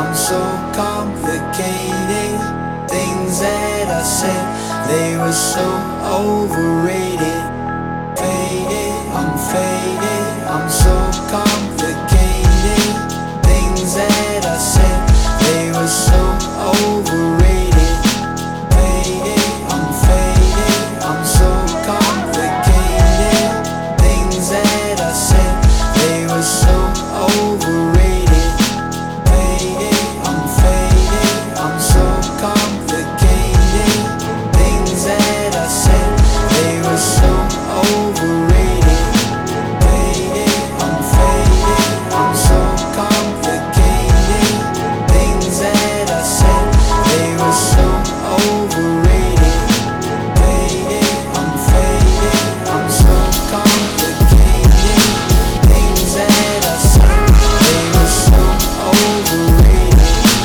I'm so complicated. Things that I said, they were so overrated. Faded, I'm faded.